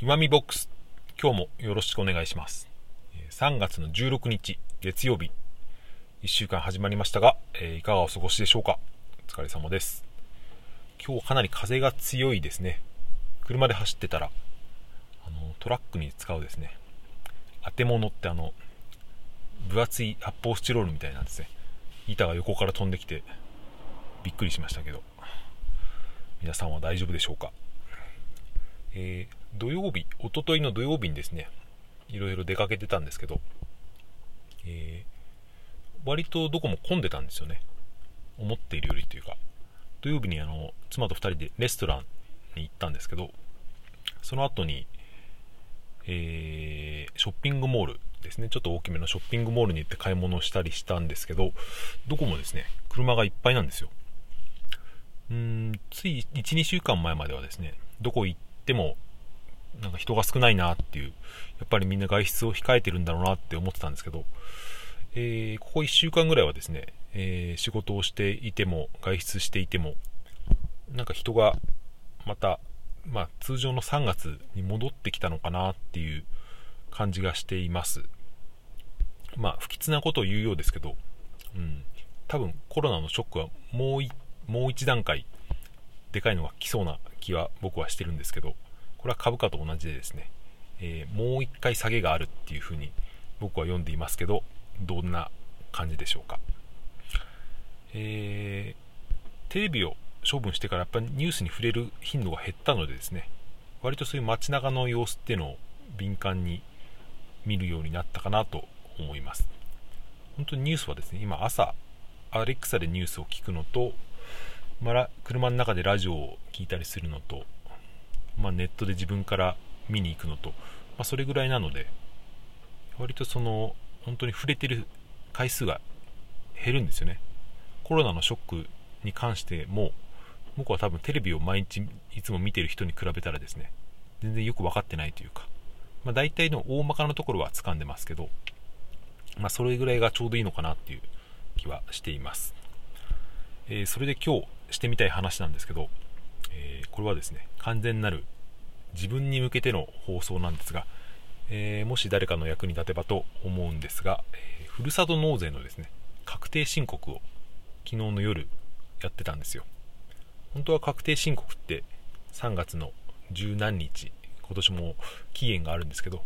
今見ボックス。今日もよろしくお願いします。3月の16日月曜日。1週間始まりましたが、え、いかがお過ごしでしょうか？お疲れ様です。今日かなり風が強いですね。車で走ってたらあのトラックに使うですね。当て物ってあの分厚い発泡スチロールみたいなんですね。板が横から飛んできてびっくりしましたけど。皆さんは大丈夫でしょうか、えー、土曜日おとといの土曜日にですねいろいろ出かけてたんですけど、えー、割とどこも混んでたんですよね。思っているよりというか。土曜日にあの妻と2人でレストランに行ったんですけどその後に、えー、ショッピングモールですね。ちょっと大きめのショッピングモールに行って買い物をしたりしたんですけどどこもですね車がいっぱいなんですよ。うんつい12週間前まではですねどこ行ってもなんか人が少ないなっていうやっぱりみんな外出を控えてるんだろうなって思ってたんですけど、えー、ここ1週間ぐらいはですね、えー、仕事をしていても外出していてもなんか人がまた、まあ、通常の3月に戻ってきたのかなっていう感じがしています。まあ不吉なことを言うようですけど、うん、多分コロナのショックはもうもう一段階でかいのが来そうな気は僕はしてるんですけどこれは株価と同じでですね、えー、もう一回下げがあるっていうふうに僕は読んでいますけどどんな感じでしょうか、えー、テレビを処分してからやっぱりニュースに触れる頻度が減ったのでですね割とそういう街中の様子っていうのを敏感に見るようになったかなと思います。本当にニュースはですね今朝アレクサでニュースを聞くのと、まあ、車の中でラジオを聞いたりするのとまあ、ネットで自分から見に行くのと、まあ、それぐらいなので割とその本当に触れてる回数が減るんですよね。コロナのショックに関しても僕は多分テレビを毎日いつも見てる人に比べたらですね全然よく分かってないというか、まあ、大体の大まかなところは掴んでますけど、まあ、それぐらいがちょうどいいのかなっていう気はしています、えー、それで今日してみたい話なんですけどえー、これはですね完全なる自分に向けての放送なんですが、えー、もし誰かの役に立てばと思うんですが、えー、ふるさと納税のですね確定申告を昨日の夜やってたんですよ。本当は確定申告って3月の十何日今年も期限があるんですけど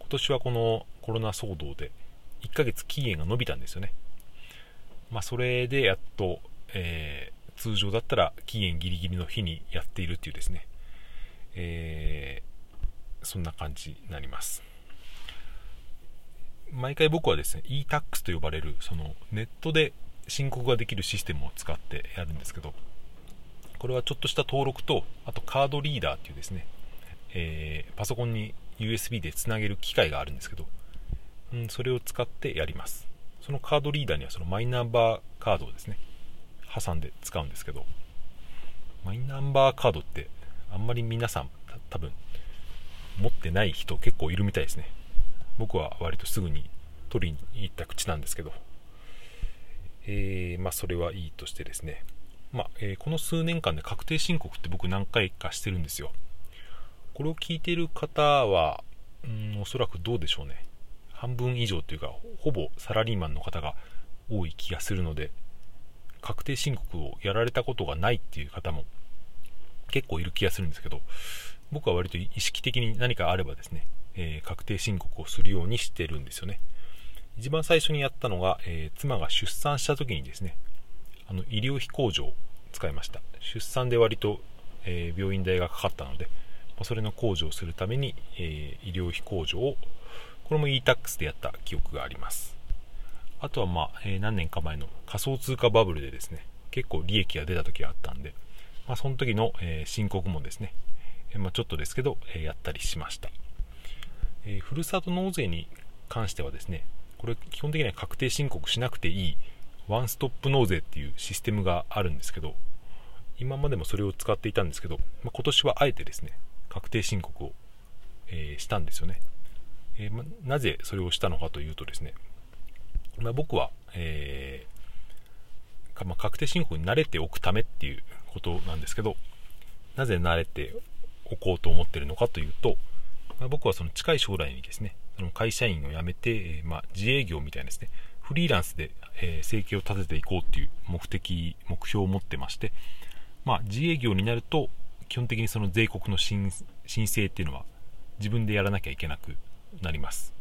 今年はこのコロナ騒動で1ヶ月期限が延びたんですよね。まあそれでやっと、え通常だったら期限ギリギリの日にやっているっていうですね、えー、そんな感じになります。毎回僕はですね e-tax と呼ばれるそのネットで申告ができるシステムを使ってやるんですけどこれはちょっとした登録とあとカードリーダーっていうですね、えー、パソコンに USB でつなげる機械があるんですけど、うん、それを使ってやりますそのカードリーダーにはそのマイナンバーカードをですね挟んで使うんですけどマイナンバーカードってあんまり皆さん多分持ってない人結構いるみたいですね。僕は割とすぐに取りに行った口なんですけど。えー、まあそれはいいとしてですね。まあ、えー、この数年間で確定申告って僕何回かしてるんですよ。これを聞いてる方はうんおそらくどうでしょうね。半分以上というかほぼサラリーマンの方が多い気がするので確定申告をやられたことがないっていう方も結構いる気がするんですけど僕は割と意識的に何かあればですね、えー、確定申告をするようにしてるんですよね。一番最初にやったのが、えー、妻が出産した時にですねあの医療費控除を使いました。出産で割と、えー、病院代がかかったので、それの控除をするために、え医療費控除をこれも e-tax でやった記憶があります。あとはまあ、えー、何年か前の仮想通貨バブルでですね、結構利益が出た時があったんで、まあ、その時の、えー、申告もですね、えー、まあ、ちょっとですけど、えやったりしました。えふるさと納税に関してはですね、これ基本的には確定申告しなくていいワンストップ納税っていうシステムがあるんですけど、今までもそれを使っていたんですけど、まあ、今年はあえてですね、確定申告を、えしたんですよね。えまなぜそれをしたのかというとですね、まあ、僕は、えー、まあ、確定申告に慣れておくためっていうことなんですけど、なぜ慣れておこうと思ってるのかというと、まあ、僕はその近い将来にですねその会社員を辞めて、え、まあ、自営業みたいなですねフリーランスで、え生計を立てていこうっていう目的目標を持ってまして、まあ、自営業になると基本的にその税国の申請っていうのは自分でやらなきゃいけなくなります、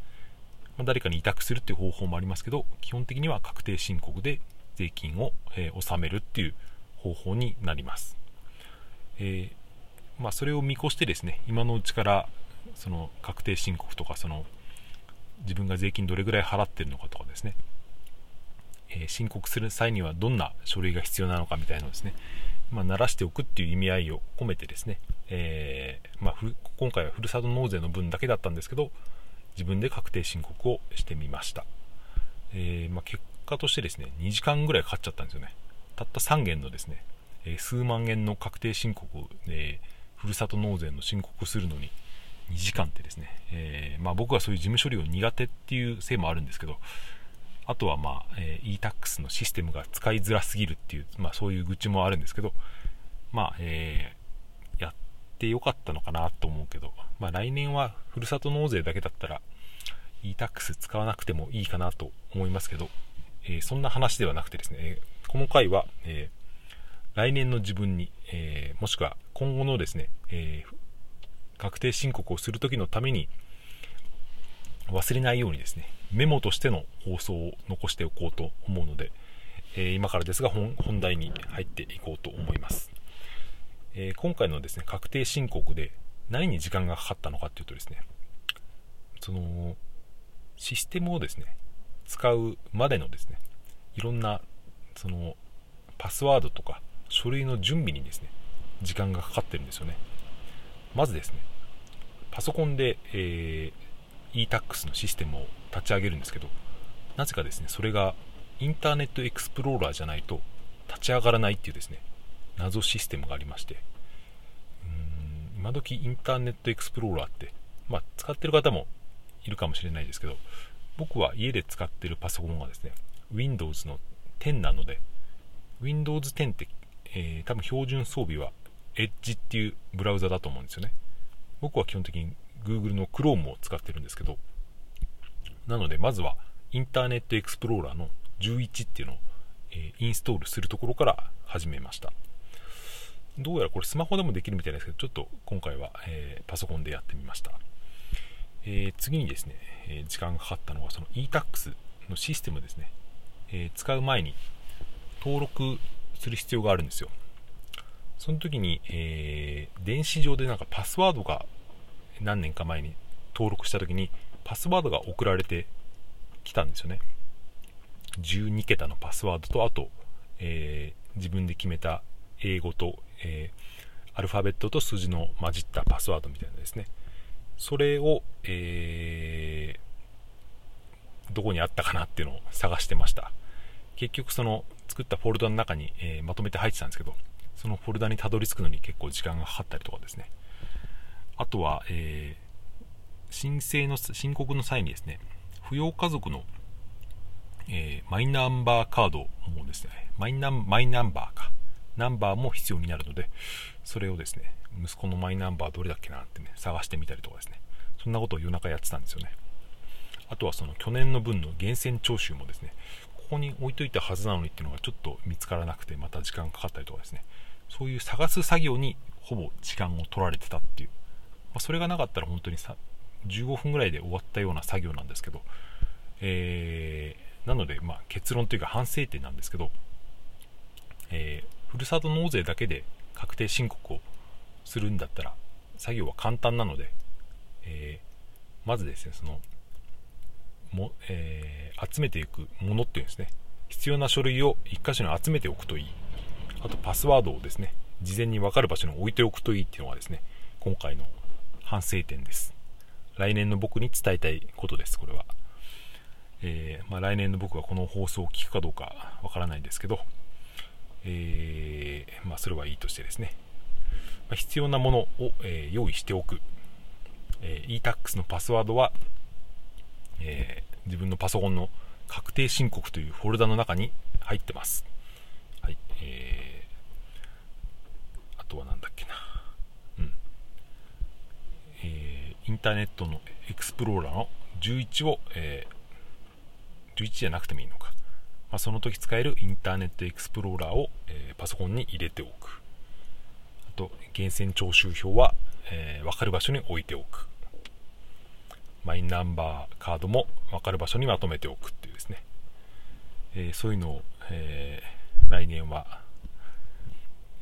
ま、誰かに委託するっていう方法もありますけど基本的には確定申告で税金を、え、納めるっていう方法になります、えー、まあ、それを見越してですね今のうちからその確定申告とかその自分が税金どれぐらい払ってるのかとかですね、えー、申告する際にはどんな書類が必要なのかみたいなのをですね、まあ、慣らしておくっていう意味合いを込めてですね、えー、まあ、今回はふるさと納税の分だけだったんですけど自分で確定申告をしてみました、えー、まあ、結果としてですね2時間ぐらいかかっちゃったんですよね。たった3件のですね、え数万円の確定申告を、えふるさと納税の申告するのに2時間ってですね、えー、まあ、僕はそういう事務処理を苦手っていうせいもあるんですけどあとは、まあえー、e-tax のシステムが使いづらすぎるっていう、まあ、そういう愚痴もあるんですけど、まあえー、ってよかったのかなと思うけど、まあ、来年はふるさと納税だけだったら e-tax 使わなくてもいいかなと思いますけど、えー、そんな話ではなくてですね、この回は、え来年の自分に、えもしくは今後のですね、え確定申告をするときのために忘れないようにですねメモとしての放送を残しておこうと思うので、え、今からですが本題に入っていこうと思います、えー、今回のですね確定申告で何に時間がかかったのかというとですねそのシステムをですね使うまでのですねいろんなそのパスワードとか書類の準備にですね時間がかかってるんですよね。まずですねパソコンで、えー、e-tax のシステムを立ち上げるんですけどなぜかですねそれがインターネットエクスプローラーじゃないと立ち上がらないっていうですね謎システムがありましてうん今時インターネットエクスプローラーって、まあ、使ってる方もいるかもしれないですけど僕は家で使ってるパソコンがですね Windows の10なので Windows 10って、えー、多分標準装備は Edge っていうブラウザだと思うんですよね。僕は基本的に Google の Chrome を使ってるんですけどなのでまずはインターネットエクスプローラーの11っていうのを、えー、インストールするところから始めました。どうやらこれスマホでもできるみたいですけどちょっと今回は、えー、パソコンでやってみました、えー、次にですね、え時間がかかったのはその e-tax のシステムですね、え使う前に登録する必要があるんですよ。その時に、え電子上でなんかパスワードが何年か前に登録した時にパスワードが送られてきたんですよね。12桁のパスワードとあと、えー、自分で決めた英語と、えー、アルファベットと数字の混じったパスワードみたいなですね。それを、えー、どこにあったかなっていうのを探してました。結局その作ったフォルダの中に、えー、まとめて入ってたんですけどそのフォルダにたどり着くのに結構時間がかかったりとかですね。あとは、えー申請の申告の際にですね扶養家族の、えー、マイナンバーカードもですねマイナンマイナンバーか。ナンバーも必要になるのでそれをですね息子のマイナンバーどれだっけなってね探してみたりとかですね。そんなことを夜中やってたんですよね。あとはその去年の分の源泉徴収もですねここに置いといたはずなのにっていうのがちょっと見つからなくてまた時間かかったりとかですね。そういう探す作業にほぼ時間を取られてたっていう、まあ、それがなかったら本当にさ15分ぐらいで終わったような作業なんですけど、えー、なので、まあ、結論というか反省点なんですけど、えー、ふるさと納税だけで確定申告をするんだったら作業は簡単なので、えー、まずですねそのも、えー、集めていくものっていうんですね。必要な書類を1箇所に集めておくといい。あとパスワードをですね事前に分かる場所に置いておくといいっていうのがですね今回の反省点です。来年の僕に伝えたいことです、これは。えー、まあ、来年の僕がこの放送を聞くかどうかわからないですけど、えー、まあ、それはいいとしてですね、まあ、必要なものを、えー、用意しておく、え e-tax のパスワードは、え自分のパソコンの確定申告というフォルダの中に入ってます。はい、えー、あとは何だっけな。うん。えインターネットのエクスプローラーの11を、え、11じゃなくてもいいのか、まあ、その時使えるインターネットエクスプローラーを、えー、パソコンに入れておく。あと源泉徴収票は、えー、分かる場所に置いておく。マイナンバーカードも分かる場所にまとめておくっていうですね、えそういうのを、え来年は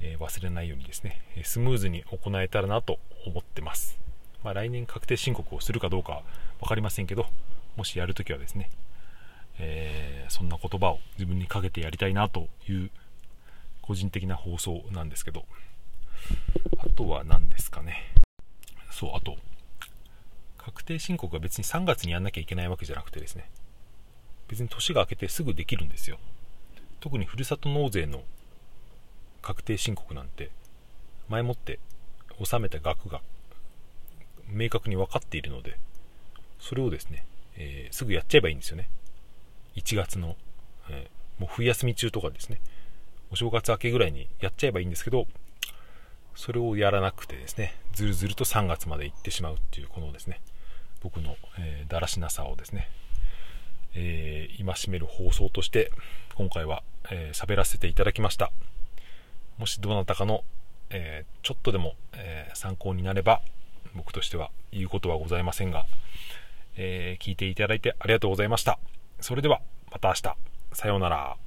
え忘れないようにですね、スムーズに行えたらなと思ってます。まあ、来年確定申告をするかどうか分かりませんけど、もしやるときはですね、えー、そんな言葉を自分にかけてやりたいなという個人的な放送なんですけど、あとは何ですかね。そう、あと、確定申告は別に3月にやんなきゃいけないわけじゃなくてですね、別に年が明けてすぐできるんですよ。特にふるさと納税の確定申告なんて前もって納めた額が明確に分かっているのでそれをですね、えー、すぐやっちゃえばいいんですよね1月の、えー、もう冬休み中とかですねお正月明けぐらいにやっちゃえばいいんですけどそれをやらなくてですねずるずると3月まで行ってしまうっていうこのですね僕の、えー、だらしなさをですね、えー、戒める放送として今回は、えー、らせていただきましたもしどなたかの、えー、ちょっとでも、えー、参考になれば僕としては言うことはございませんが、え、聞いていただいてありがとうございました。それではまた明日。さようなら。